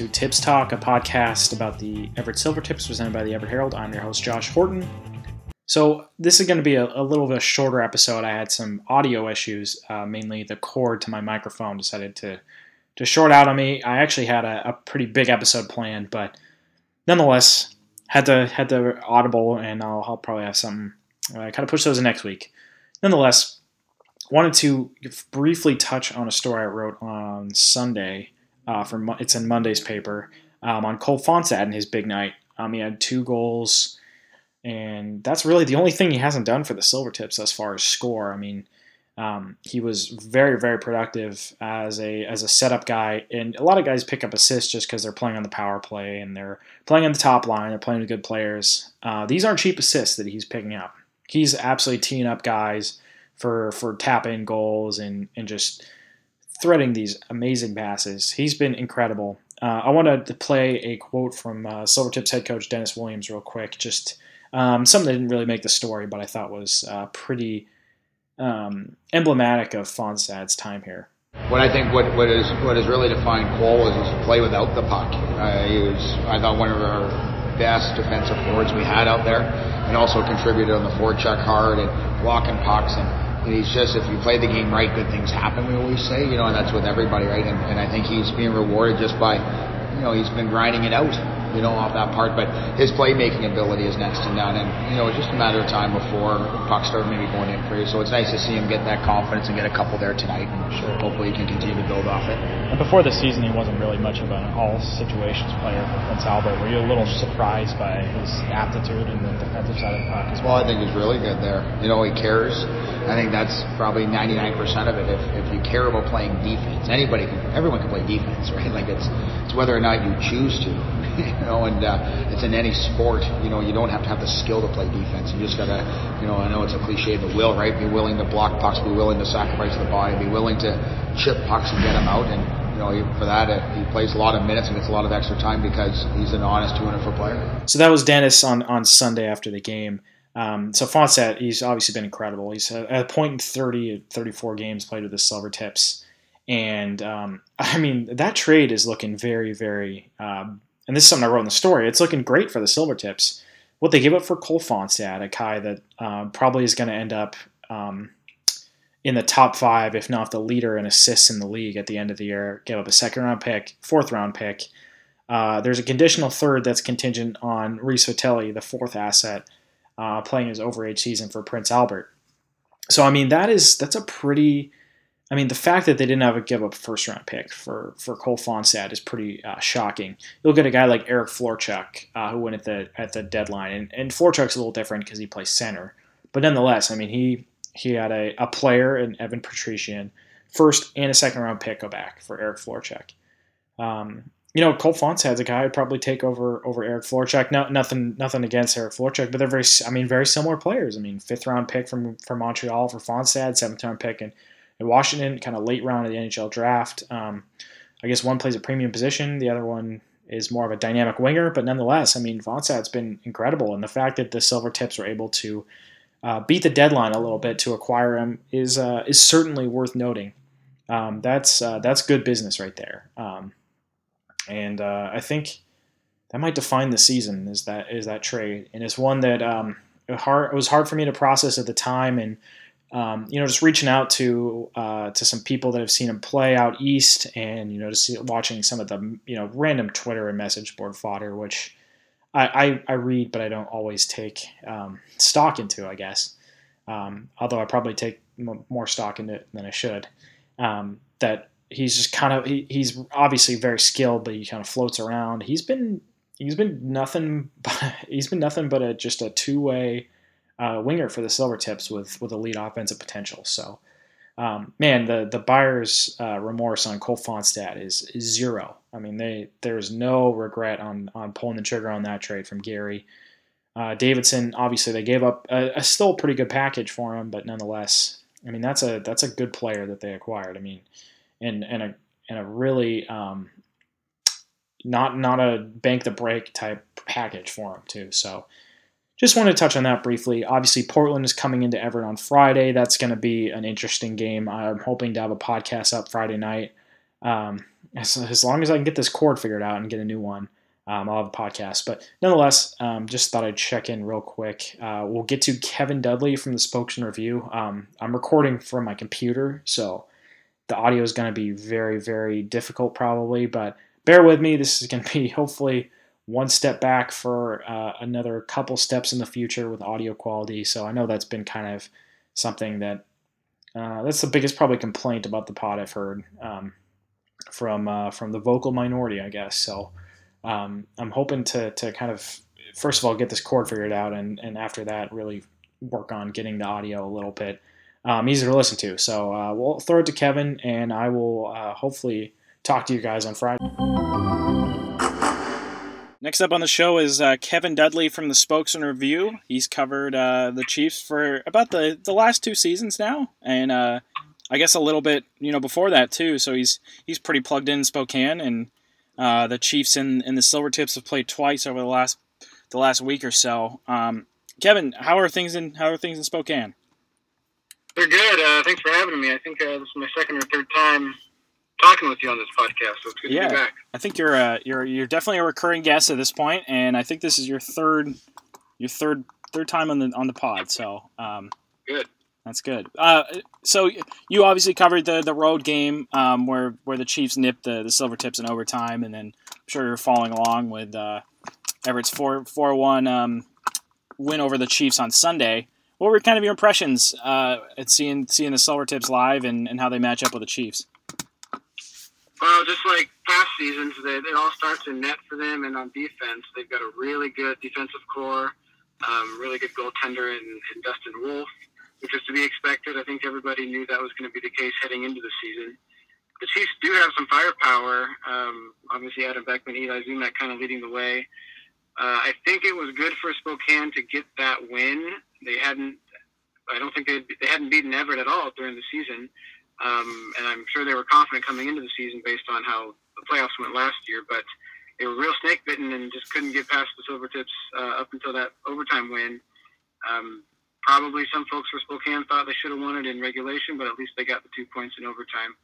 to Tips Talk, a podcast about the Everett Silver Tips presented by the Everett Herald. I'm your host, Josh Horton. So, this is going to be a, a little bit shorter episode. I had some audio issues, uh, mainly the cord to my microphone decided to, to short out on me. I actually had a, a pretty big episode planned, but nonetheless, had to had to audible, and I'll, I'll probably have something. I uh, kind of push those next week. Nonetheless, wanted to briefly touch on a story I wrote on Sunday. Uh, from it's in Monday's paper um, on Cole Fonstad and his big night. Um, he had two goals, and that's really the only thing he hasn't done for the Silver Tips as far as score. I mean, um, he was very very productive as a as a setup guy, and a lot of guys pick up assists just because they're playing on the power play and they're playing on the top line. They're playing with good players. Uh, these aren't cheap assists that he's picking up. He's absolutely teeing up guys for for tap in goals and and just threading these amazing passes. He's been incredible. Uh, I wanted to play a quote from uh, Silvertips head coach Dennis Williams real quick. Just um, something that didn't really make the story, but I thought was uh, pretty um, emblematic of Fonstad's time here. What I think what, what is what has really defined Cole is his play without the puck. Uh, he was I thought one of our best defensive forwards we had out there, and also contributed on the forecheck hard and blocking pucks and he's just, if you play the game right, good things happen, we always say, you know, and that's with everybody, right? And, and I think he's being rewarded just by, you know, he's been grinding it out you know, off that part. But his playmaking ability is next to none, and you know, it's just a matter of time before pucks start maybe going in for you. So it's nice to see him get that confidence and get a couple there tonight, and sure. hopefully he can continue to build off it. And before the season, he wasn't really much of an all situations player for Prince Albert. Were you a little surprised by his aptitude in the defensive side of the puck? Well, I think he's really good there. You know, he cares. I think that's probably 99% of it. If, if you care about playing defense, anybody can, everyone can play defense, right? Like it's it's whether or not you choose to. you know, and uh, it's in any sport. You know, you don't have to have the skill to play defense. You just gotta, you know, I know it's a cliche, but will, right? Be willing to block pucks, be willing to sacrifice the body, be willing to chip pucks and get them out. And you know, for that, uh, he plays a lot of minutes and gets a lot of extra time because he's an honest 200 foot player. So that was Dennis on on Sunday after the game. Um, so Fonstad, he's obviously been incredible. He's at a point in 30, 34 games played with the Silver Tips. And um, I mean, that trade is looking very, very um, and this is something I wrote in the story. It's looking great for the Silver Tips. What they gave up for Cole Fonstad, a guy that um, probably is going to end up um, in the top five, if not the leader in assists in the league at the end of the year. Gave up a second round pick, fourth round pick. Uh, there's a conditional third that's contingent on Reece Vitelli, the fourth asset, uh, playing his overage season for Prince Albert. So I mean that is that's a pretty I mean, the fact that they didn't have a give up first round pick for, for Cole Fonstad is pretty uh, shocking. You'll get a guy like Eric Florchuk uh, who went at the at the deadline, and, and Florchuk's a little different because he plays center, but nonetheless, I mean, he he had a, a player in Evan Patrician, first and a second round pick go back for Eric Florchuk. Um, you know, Cole Fonstad's a guy I'd probably take over over Eric Florchuk. No, nothing nothing against Eric Florchuk, but they're very I mean very similar players. I mean, fifth round pick from from Montreal for Fonstad, seventh round pick and in Washington, kind of late round of the NHL draft. Um, I guess one plays a premium position, the other one is more of a dynamic winger, but nonetheless, I mean, Fonstad's been incredible, and the fact that the Silver Tips were able to uh, beat the deadline a little bit to acquire him is uh, is certainly worth noting. Um, that's uh, that's good business right there, um, and uh, I think that might define the season. Is that is that trade, and it's one that um, it, hard, it was hard for me to process at the time, and um, you know, just reaching out to uh, to some people that have seen him play out east, and you know, just watching some of the you know random Twitter and message board fodder, which I, I, I read, but I don't always take um, stock into. I guess, um, although I probably take m- more stock into it than I should. Um, that he's just kind of he, he's obviously very skilled, but he kind of floats around. He's been he's been nothing. But, he's been nothing but a just a two way uh, winger for the Silver Tips with with elite offensive potential. So, um, man, the the buyer's uh, remorse on Cole Fonstad is, is zero. I mean, they there's no regret on on pulling the trigger on that trade from Garry. Uh, Davidson, obviously, they gave up a, a, still pretty good package for him, but nonetheless, I mean, that's a that's a good player that they acquired. I mean, and and a and a really um, not not a bank the break type package for him too. So just want to touch on that briefly. Obviously, Portland is coming into Everett on Friday. That's going to be an interesting game. I'm hoping to have a podcast up Friday night um, as, as long as I can get this cord figured out and get a new one, um, I'll have a podcast. But nonetheless, um, just thought I'd check in real quick. Uh, we'll get to Kevin Dudley from the Spokesman Review. Um, I'm recording from my computer, so the audio is going to be very, very difficult probably, but bear with me. This is going to be hopefully one step back for uh, another couple steps in the future with audio quality. So I know that's been kind of something that uh, that's the biggest probably complaint about the pod I've heard um, from uh, from the vocal minority, I guess. So um, I'm hoping to to kind of first of all get this cord figured out, and and after that really work on getting the audio a little bit um, easier to listen to. So uh, we'll throw it to Kevin, and I will uh, hopefully talk to you guys on Friday. Next up on the show is uh, Kevin Dudley from the Spokesman Review. He's covered uh, the Chiefs for about the, the last two seasons now, and uh, I guess a little bit you know before that too. So he's he's pretty plugged in Spokane, and uh, the Chiefs and, and the Silvertips have played twice over the last the last week or so. Um, Kevin, how are things in how are things in Spokane? They're good. Uh, thanks for having me. I think uh, this is my second or third time talking with you on this podcast. So it's good yeah, to be back. I think you're uh, you're you're definitely a recurring guest at this point, and I think this is your third your third third time on the on the pod. So um, good. That's good. Uh, so you obviously covered the the road game um, where where the Chiefs nipped the the Silver Tips in overtime, and then I'm sure you're following along with uh, Everett's four four one um, win over the Chiefs on Sunday. What were kind of your impressions uh, at seeing seeing the Silver Tips live and, and how they match up with the Chiefs? Well, just like past seasons, they, it all starts in net for them, and on defense, they've got a really good defensive core, um, really good goaltender in, in Dustin Wolf, which is to be expected. I think everybody knew that was going to be the case heading into the season. The Chiefs do have some firepower. Um, obviously, Adam Beckman, Eli Zummack kind of leading the way. Uh, I think it was good for Spokane to get that win. They hadn't, I don't think they they hadn't beaten Everett at all during the season. Um, and I'm sure they were confident coming into the season based on how the playoffs went last year. But they were real snake bitten and just couldn't get past the Silvertips uh, up until that overtime win. Um, probably some folks for Spokane thought they should have won it in regulation, but at least they got the two points in overtime.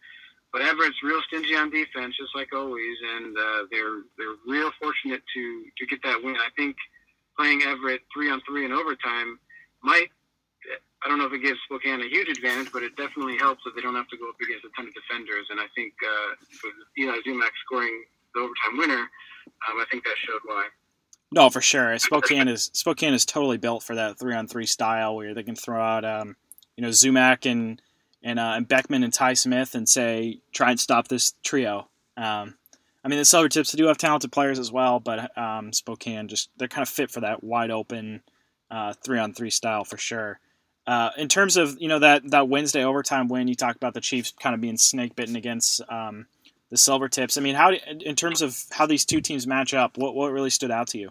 But Everett's real stingy on defense, just like always, and uh, they're they're real fortunate to to get that win. I think playing Everett three on three in overtime might I don't know if it gives Spokane a huge advantage, but it definitely helps that they don't have to go up against a ton of defenders. And I think uh, with Eli Zummack scoring the overtime winner, um, I think that showed why. No, for sure. Spokane is Spokane is totally built for that three on three style where they can throw out, um, you know, Zummack and and, uh, and Beckman and Ty Smith and say try and stop this trio. Um, I mean, the Silver Tips do have talented players as well, but um, Spokane just they're kind of fit for that wide open three on three style for sure. Uh, in terms of you know that that Wednesday overtime win, you talked about the Chiefs kind of being snake bitten against um, the Silver Tips. I mean, how in terms of how these two teams match up, what what really stood out to you?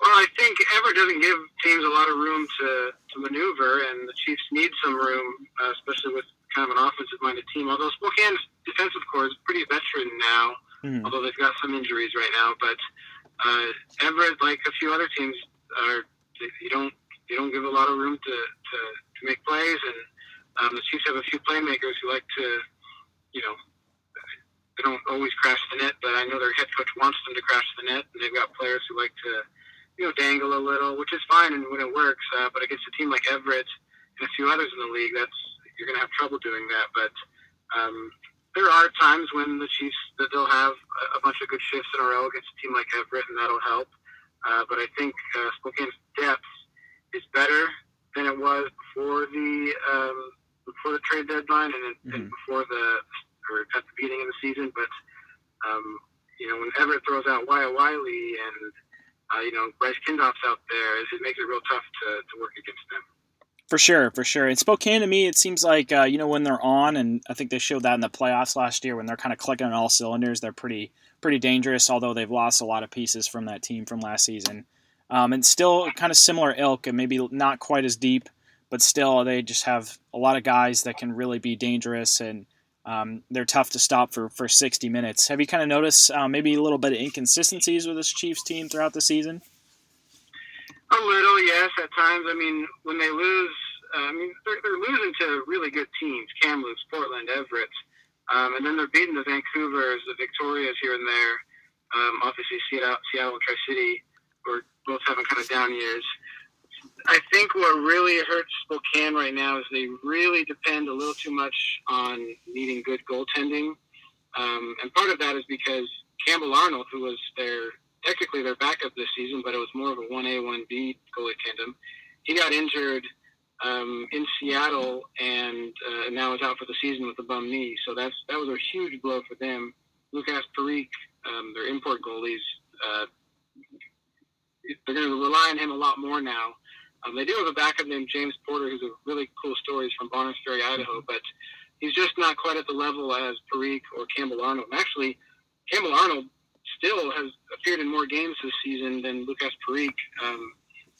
Well, I think Everett doesn't give teams a lot of room to, to maneuver, and the Chiefs need some room, uh, especially with kind of an offensive-minded team. Although Spokane's defensive core is pretty veteran now, mm-hmm. although they've got some injuries right now. But uh, Everett, like a few other teams, are you don't they don't give a lot of room to, to, to make plays, and um, the Chiefs have a few playmakers who like to, you know, they don't always crash the net, but I know their head coach wants them to crash the net, and they've got players who like to, you know, dangle a little, which is fine and when it works. Uh, but against a team like Everett and a few others in the league, that's you're going to have trouble doing that. But um, there are times when the Chiefs that they'll have a, bunch of good shifts in a row against a team like Everett, and that'll help. Uh, but I think uh, Spokane's depth is better than it was before the um, before the trade deadline and, mm-hmm. and before the or at the beginning of the season. But um, you know, when Everett throws out Wyatt Wylie and uh, you know Bryce Kindopp's out there, it makes it real tough to, to work against them. For sure, for sure. In Spokane, to me, it seems like uh, you know when they're on, and I think they showed that in the playoffs last year when they're kind of clicking on all cylinders. They're pretty pretty dangerous, although they've lost a lot of pieces from that team from last season um, and still kind of similar ilk and maybe not quite as deep, but still they just have a lot of guys that can really be dangerous and um, they're tough to stop for, for 60 minutes. Have you kind of noticed uh, maybe a little bit of inconsistencies with this Chiefs team throughout the season? A little, yes, at times. I mean, when they lose, uh, I mean, they're, they're losing to really good teams Kamloops, Portland, Everett. Um, and then they're beating the Vancouvers, the Victorias here and there. Um, obviously, Seattle, Seattle Tri City were both having kind of down years. I think what really hurts Spokane right now is they really depend a little too much on needing good goaltending. Um, and part of that is because Campbell Arnold, who was their technically their backup this season, but it was more of a 1A, 1B goalie tandem, he got injured um, in Seattle and uh, now is out for the season with a bum knee. So that's that was a huge blow for them. Lucas Parik, um, their import goalies, uh, they're going to rely on him a lot more now. Um, they do have a backup named James Porter, who's a really cool story. He's from Bonners Ferry, Idaho, but he's just not quite at the level as Parik or Campbell Arnold. And actually, Campbell Arnold still has appeared in more games this season than Lucas Parik, um,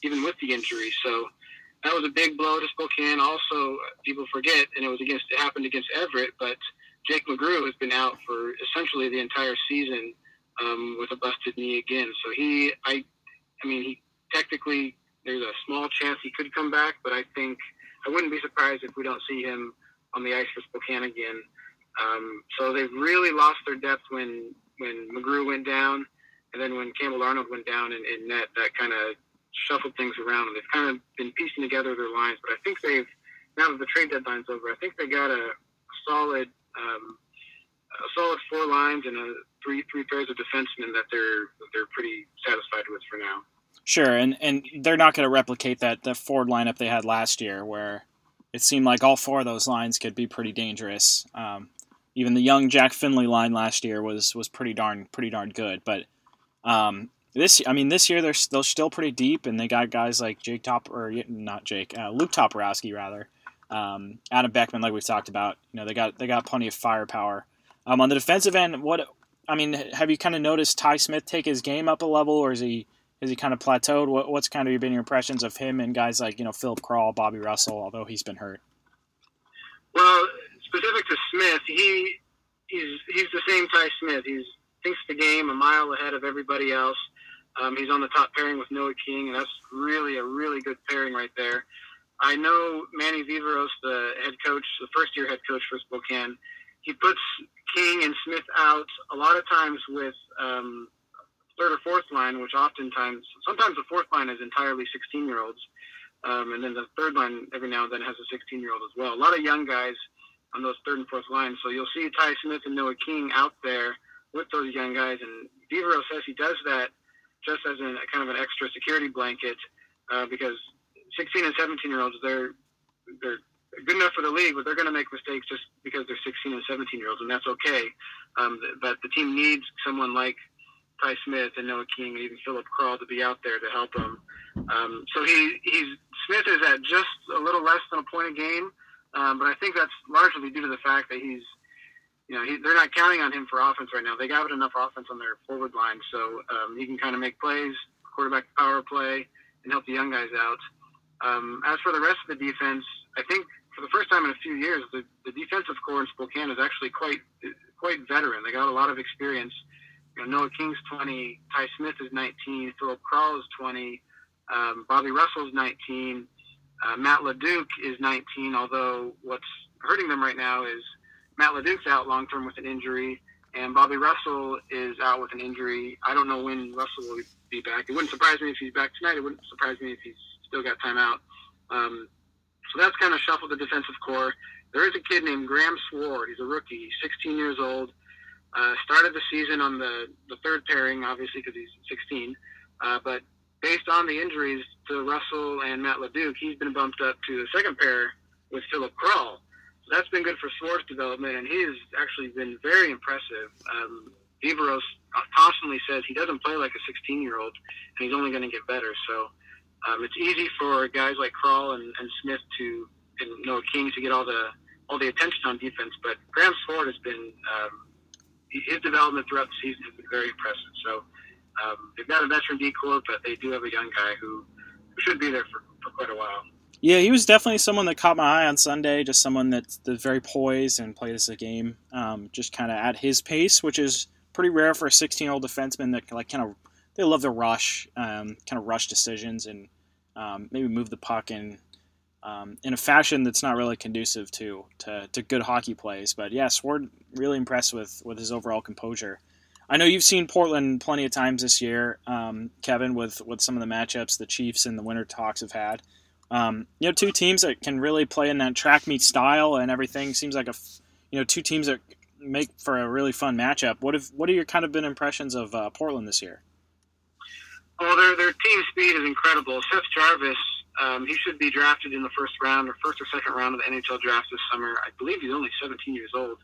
even with the injury. So that was a big blow to Spokane. Also, people forget, and it was against it happened against Everett, but Jake McGrew has been out for essentially the entire season um, with a busted knee again. So he, I, I mean, he technically there's a small chance he could come back, but I think I wouldn't be surprised if we don't see him on the ice for Spokane again. Um, so they've really lost their depth when when McGrew went down, and then when Campbell Arnold went down in, in net, that kind of shuffled things around. And they've kind of been piecing together their lines, but I think they've now that the trade deadline's over, I think they got a solid um, a solid four lines and a three three pairs of defensemen that they're that they're pretty satisfied with for now. Sure, and and they're not going to replicate that the Ford lineup they had last year, where it seemed like all four of those lines could be pretty dangerous. Um, even the young Jack Finley line last year was was pretty darn pretty darn good. But um, this, I mean, this year they're they're still pretty deep, and they got guys like Jake Top or not Jake, uh, Luke Toporowski rather, um, Adam Beckman, like we've talked about. You know, they got they got plenty of firepower. Um, on the defensive end, what I mean, have you kind of noticed Ty Smith take his game up a level, or is he is he kind of plateaued? What, what's kind of been your impressions of him and guys like you know Philip Kral, Bobby Russell, although he's been hurt? Well, specific to Smith, he he's he's the same Ty Smith. He's thinks the game a mile ahead of everybody else. Um, he's on the top pairing with Noah King, and that's really a really good pairing right there. I know Manny Viveros, the head coach, the first year head coach for Spokane, he puts King and Smith out a lot of times with um, third or fourth line, which oftentimes, sometimes the fourth line is entirely 16 year olds. Um, and then the third line every now and then has a 16 year old as well. A lot of young guys on those third and fourth lines. So you'll see Ty Smith and Noah King out there with those young guys. And Vivero says he does that just as a kind of an extra security blanket uh, because 16 and 17 year olds, they're, they're good enough for the league, but they're going to make mistakes just because they're 16 and 17 year olds, and that's okay. Um, but the team needs someone like Ty Smith and Noah King and even Philip Kral to be out there to help them. Um, so he he's Smith is at just a little less than a point a game, um, but I think that's largely due to the fact that he's you know he, they're not counting on him for offense right now. They got enough offense on their forward line, so um, he can kind of make plays, quarterback power play, and help the young guys out. Um, as for the rest of the defense, I think for the first time in a few years, the, the defensive core in Spokane is actually quite quite veteran. They got a lot of experience. You know, Noah King's 20, Ty Smith is 19, Philip Kral is 20, um, Bobby Russell's 19, uh, Matt LeDuc is 19. Although what's hurting them right now is Matt LeDuc's out long term with an injury, and Bobby Russell is out with an injury. I don't know when Russell will be back. It wouldn't surprise me if he's back tonight. It wouldn't surprise me if he's still got time out. Um, so that's kind of shuffled the defensive core. There is a kid named Graham Sword. He's a rookie. He's 16 years old. Uh, started the season on the, the third pairing, obviously, because he's 16. Uh, but based on the injuries to Russell and Matt LeDuc, he's been bumped up to the second pair with Philip Kral. So that's been good for Sword's development, and he has actually been very impressive. Um, Viveros constantly says he doesn't play like a 16 year old, and he's only going to get better. So um, it's easy for guys like Kral and, and Smith to and Noah King to get all the all the attention on defense, but Graham Sword has been um, his development throughout the season has been very impressive. So um, they've got a veteran decor, but they do have a young guy who, who should be there for, for quite a while. Yeah, he was definitely someone that caught my eye on Sunday. Just someone that's, that's very poised and as a game, um, just kind of at his pace, which is pretty rare for a 16-year-old defenseman that like kind of they love to rush, um, kind of rush decisions and um, maybe move the puck in um, in a fashion that's not really conducive to, to, to good hockey plays. But yeah, Sword really impressed with, with his overall composure. I know you've seen Portland plenty of times this year, um, Kevin, with, with some of the matchups the Chiefs and the Winterhawks have had. Um, you know, two teams that can really play in that track meet style and everything. Seems like a, you know, two teams that make for a really fun matchup. What have what are your kind of been impressions of uh, Portland this year? Well, their their team speed is incredible. Seth Jarvis, um, he should be drafted in the first round or first or second round of the NHL draft this summer. I believe he's only 17 years old.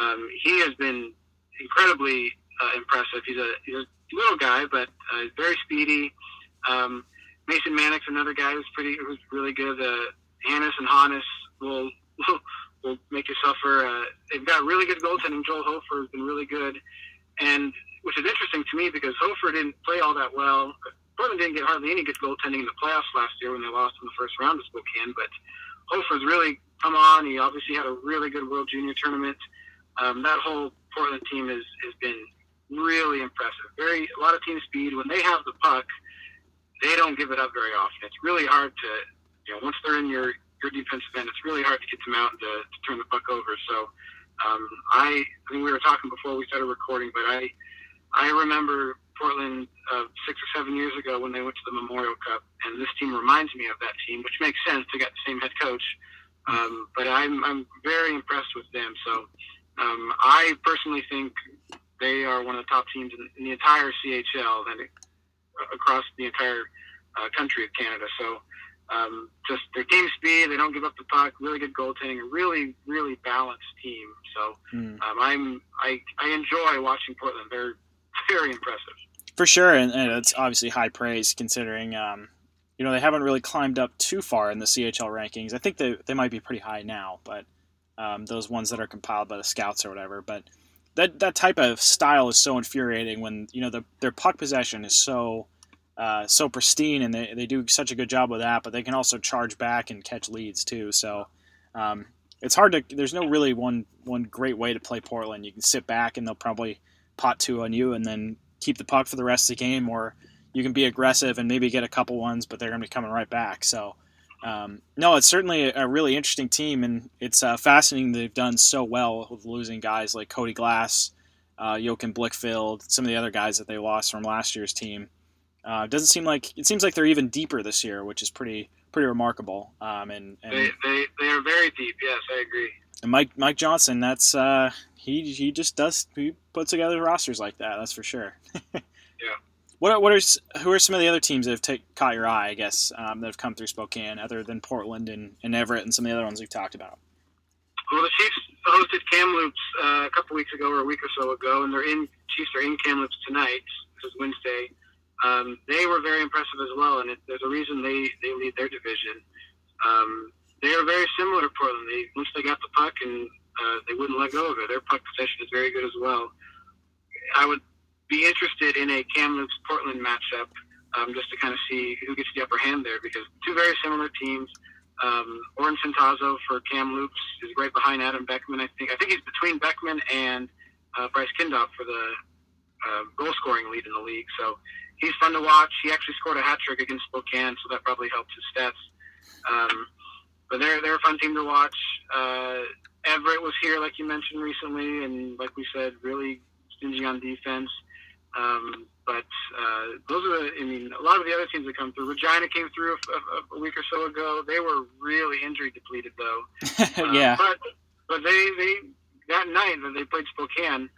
Um, he has been incredibly uh, impressive. He's a he's a little guy, but uh, he's very speedy. Um, Mason Mannek, another guy who's pretty who's really good. Uh, Hannes and Hannes will, will will make you suffer. Uh, they've got really good goaltending. Joel Hofer has been really good, and which is interesting to me because Hofer didn't play all that well. Portland didn't get hardly any good goaltending in the playoffs last year when they lost in the first round to Spokane. But Hofer's really come on. He obviously had a really good World Junior tournament. Um, that whole Portland team has has been really impressive. Very a lot of team speed. When they have the puck, they don't give it up very often. It's really hard to you know once they're in your your defensive end, it's really hard to get them out and to, to turn the puck over. So um, I, I think we were talking before we started recording, but I, I remember Portland uh, six or seven years ago when they went to the Memorial Cup, and this team reminds me of that team, which makes sense. They got the same head coach, um, but I'm I'm very impressed with them. So um, I personally think they are one of the top teams in, in the entire CHL and across the entire uh, country of Canada. So um, just their game speed, they don't give up the puck, really good goaltending, a really, really balanced team. So mm. um, I'm I, I enjoy watching Portland. They're very impressive. For sure, and, and it's obviously high praise considering um, you know they haven't really climbed up too far in the CHL rankings. I think they they might be pretty high now, but um, those ones that are compiled by the scouts or whatever. But that that type of style is so infuriating when you know the, their puck possession is so uh, so pristine, and they, they do such a good job with that. But they can also charge back and catch leads too. So um, it's hard to. There's no really one one great way to play Portland. You can sit back and they'll probably pot two on you, and then keep the puck for the rest of the game, or you can be aggressive and maybe get a couple ones, but they're going to be coming right back. So. Um, no, it's certainly a, really interesting team, and it's uh, fascinating they've done so well with losing guys like Cody Glass, uh, Joachim Blichfeld, some of the other guys that they lost from last year's team. Uh, doesn't seem like it seems like they're even deeper this year, which is pretty pretty remarkable. Um, and, and they, they they are very deep. Yes, I agree. And Mike Mike Johnston, that's uh, he he just does he puts together rosters like that. That's for sure. yeah. What what are who are some of the other teams that have take, caught your eye? I guess um, that have come through Spokane, other than Portland and, and Everett and some of the other ones we've talked about. Well, the Chiefs hosted Kamloops uh, a couple weeks ago or a week or so ago, and they're in Chiefs are in Kamloops tonight. This is Wednesday um, they were very impressive as well, and it, there's a reason they, they lead their division. Um, they are very similar to Portland. They once they got the puck and uh, they wouldn't let go of it. Their puck possession is very good as well. I would be interested in a Kamloops Portland matchup um, just to kind of see who gets the upper hand there because two very similar teams. Um, Orrin Centazzo for Kamloops is right behind Adam Beckman. I think I think he's between Beckman and uh, Bryce Kindopp for the uh, goal scoring lead in the league. So he's fun to watch. He actually scored a hat trick against Spokane, so that probably helped his stats. Um, but they're they're a fun team to watch. Uh, Everett was here, like you mentioned recently, and like we said, really stingy on defense. Um, but uh, those are, the, I mean, a lot of the other teams that come through. Regina came through a, a, a week or so ago. They were really injury depleted, though. yeah. Uh, but but they they that night that they played Spokane,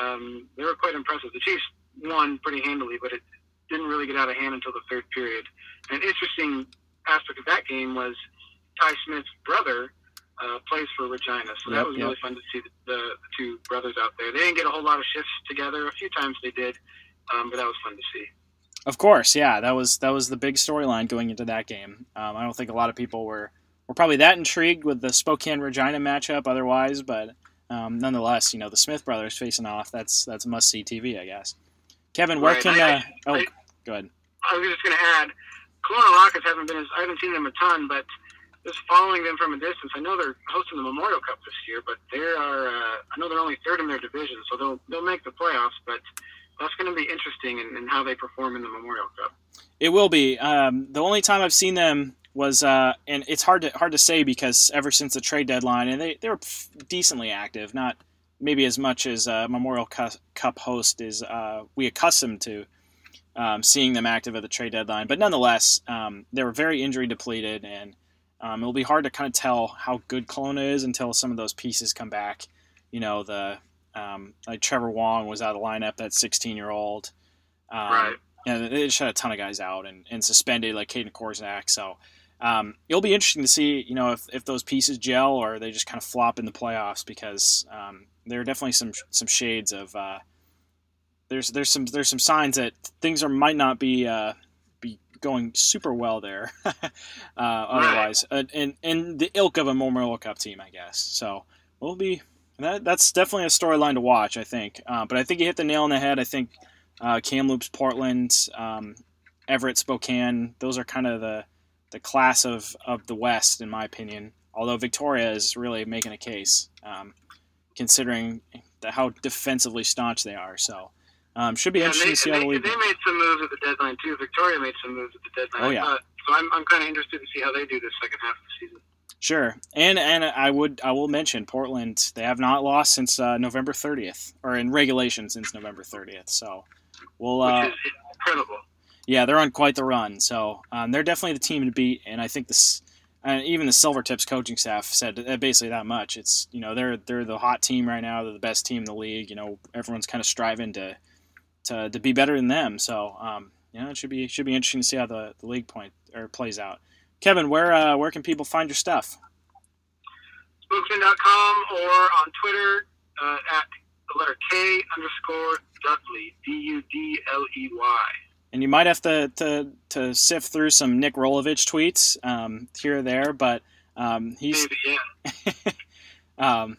um, they were quite impressive. The Chiefs won pretty handily, but it, didn't really get out of hand until the third period. An interesting aspect of that game was Ty Smith's brother uh, plays for Regina, so yep, that was yep. really fun to see the, the, the, two brothers out there. They didn't get a whole lot of shifts together. A few times they did, um, but that was fun to see. Of course, yeah, that was that was the big storyline going into that game. Um, I don't think a lot of people were were probably that intrigued with the Spokane Regina matchup otherwise, but um, nonetheless, you know, the Smith brothers facing off that's that's must see TV, I guess. Kevin, where right. can? Uh, oh, I, go ahead. I was just going to add, Kelowna Rockets haven't been as I haven't seen them a ton, but just following them from a distance, I know they're hosting the Memorial Cup this year, but they are. Uh, I know they're only third in their division, so they'll they'll make the playoffs, but that's going to be interesting in, in, how they perform in the Memorial Cup. It will be. Um, the only time I've seen them was uh, and it's hard to hard to say because ever since the trade deadline, and they they were decently active, not maybe as much as uh, Memorial Cup host is uh, we accustomed to um, seeing them active at the trade deadline, but nonetheless, um, they were very injury depleted, and um, it'll be hard to kind of tell how good Kelowna is until some of those pieces come back. You know, the um, like Trevor Wong was out of the lineup, that 16 year old. Um, right. Yeah, they shut a ton of guys out and, and suspended like Kaedan Korczak. So um, it'll be interesting to see, you know, if, if those pieces gel or they just kind of flop in the playoffs because um, there are definitely some some shades of uh, there's there's some there's some signs that things are might not be uh, be going super well there uh, otherwise uh, and and the ilk of a Memorial Cup team, I guess. So we'll be that, that's definitely a storyline to watch, I think. Uh, but I think you hit the nail on the head. I think uh, Kamloops, Portland, um, Everett, Spokane, those are kind of the the class of, of the West, in my opinion. Although Victoria is really making a case, um, considering the, how defensively staunch they are. So um, should be yeah, interesting they, to see how they, they made some moves at the deadline too. Victoria made some moves at the deadline. Oh yeah. So I'm, I'm kind of interested to see how they do this second half of the season. Sure, and and I would I will mention Portland. They have not lost since uh, November 30th, or in regulation since November 30th. So we'll. Uh, is incredible. Yeah, they're on quite the run. So um, they're definitely the team to beat, and I think this. And even the Silvertips coaching staff said basically that much. It's you know they're they're the hot team right now. They're the best team in the league. You know everyone's kind of striving to to, to be better than them. So um, you know it should be should be interesting to see how the, the league point or plays out. Kevin, where uh, where can people find your stuff? Spokesman.com or on Twitter uh, at the letter K underscore Dudley, D U D L E Y. And you might have to, to, to sift through some Nick Rolovich tweets um, here or there, but um, he's. Maybe, yeah. um,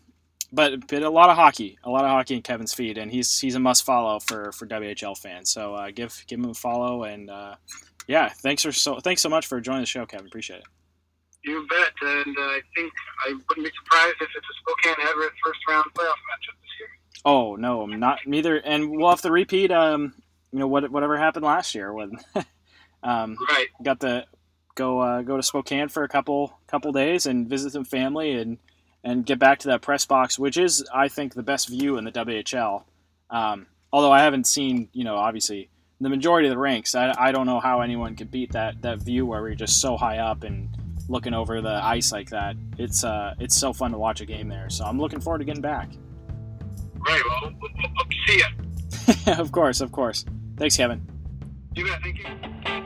but but a lot of hockey, a lot of hockey in Kevin's feed, and he's he's a must follow for, for WHL fans. So uh, give give him a follow, and uh, yeah, thanks for so thanks so much for joining the show, Kevin. Appreciate it. You bet, and uh, I think I wouldn't be surprised if it's a Spokane Everett first round playoff matchup this year. Oh no, I'm not neither, and we'll have to repeat. Um, you know what whatever happened last year when um, right got to go uh, go to Spokane for a couple couple days and visit some family and and get back to that press box, which is I think the best view in the WHL. Um, although I haven't seen you know obviously the majority of the ranks. I, I don't know how anyone could beat that that view where we're just so high up and looking over the ice like that. It's uh it's so fun to watch a game there. So I'm looking forward to getting back. Great. Well, hope to see you. of course, of course. Thanks, Kevin. You bet. Thank you.